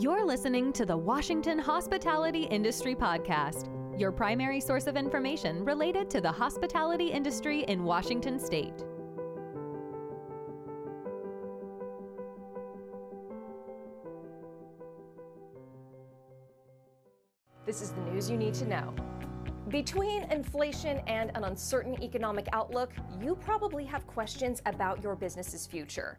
You're listening to the Washington Hospitality Industry Podcast, your primary source of information related to the hospitality industry in Washington state. This is the news you need to know. Between inflation and an uncertain economic outlook, you probably have questions about your business's future.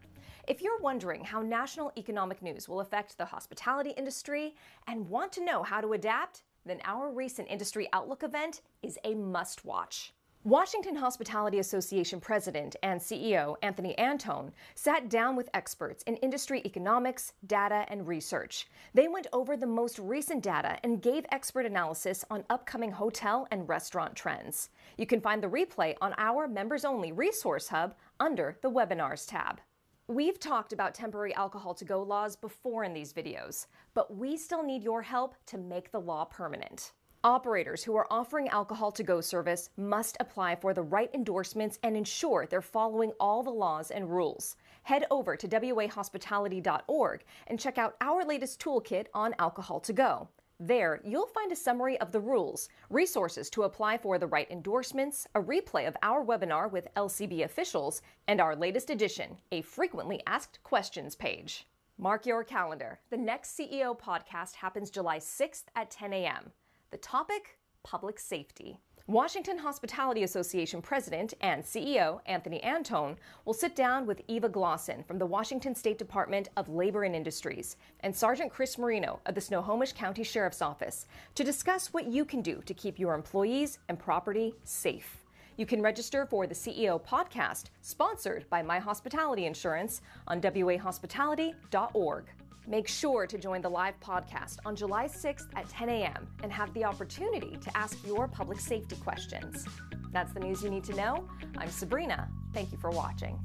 If you're wondering how national economic news will affect the hospitality industry and want to know how to adapt, then our recent Industry Outlook event is a must watch. Washington Hospitality Association President and CEO Anthony Anton sat down with experts in industry economics, data, and research. They went over the most recent data and gave expert analysis on upcoming hotel and restaurant trends. You can find the replay on our members only resource hub under the webinars tab. We've talked about temporary alcohol to go laws before in these videos, but we still need your help to make the law permanent. Operators who are offering alcohol to go service must apply for the right endorsements and ensure they're following all the laws and rules. Head over to wahospitality.org and check out our latest toolkit on alcohol to go. There, you'll find a summary of the rules, resources to apply for the right endorsements, a replay of our webinar with LCB officials, and our latest edition, a frequently asked questions page. Mark your calendar. The next CEO podcast happens July 6th at 10 a.m. The topic public safety. Washington Hospitality Association President and CEO Anthony Anton will sit down with Eva Glosson from the Washington State Department of Labor and Industries and Sergeant Chris Marino of the Snohomish County Sheriff's Office to discuss what you can do to keep your employees and property safe. You can register for the CEO podcast, sponsored by My Hospitality Insurance, on wahospitality.org. Make sure to join the live podcast on July 6th at 10 a.m. and have the opportunity to ask your public safety questions. That's the news you need to know. I'm Sabrina. Thank you for watching.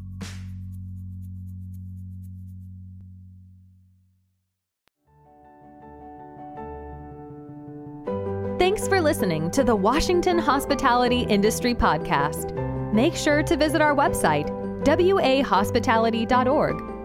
Thanks for listening to the Washington Hospitality Industry Podcast. Make sure to visit our website, wahospitality.org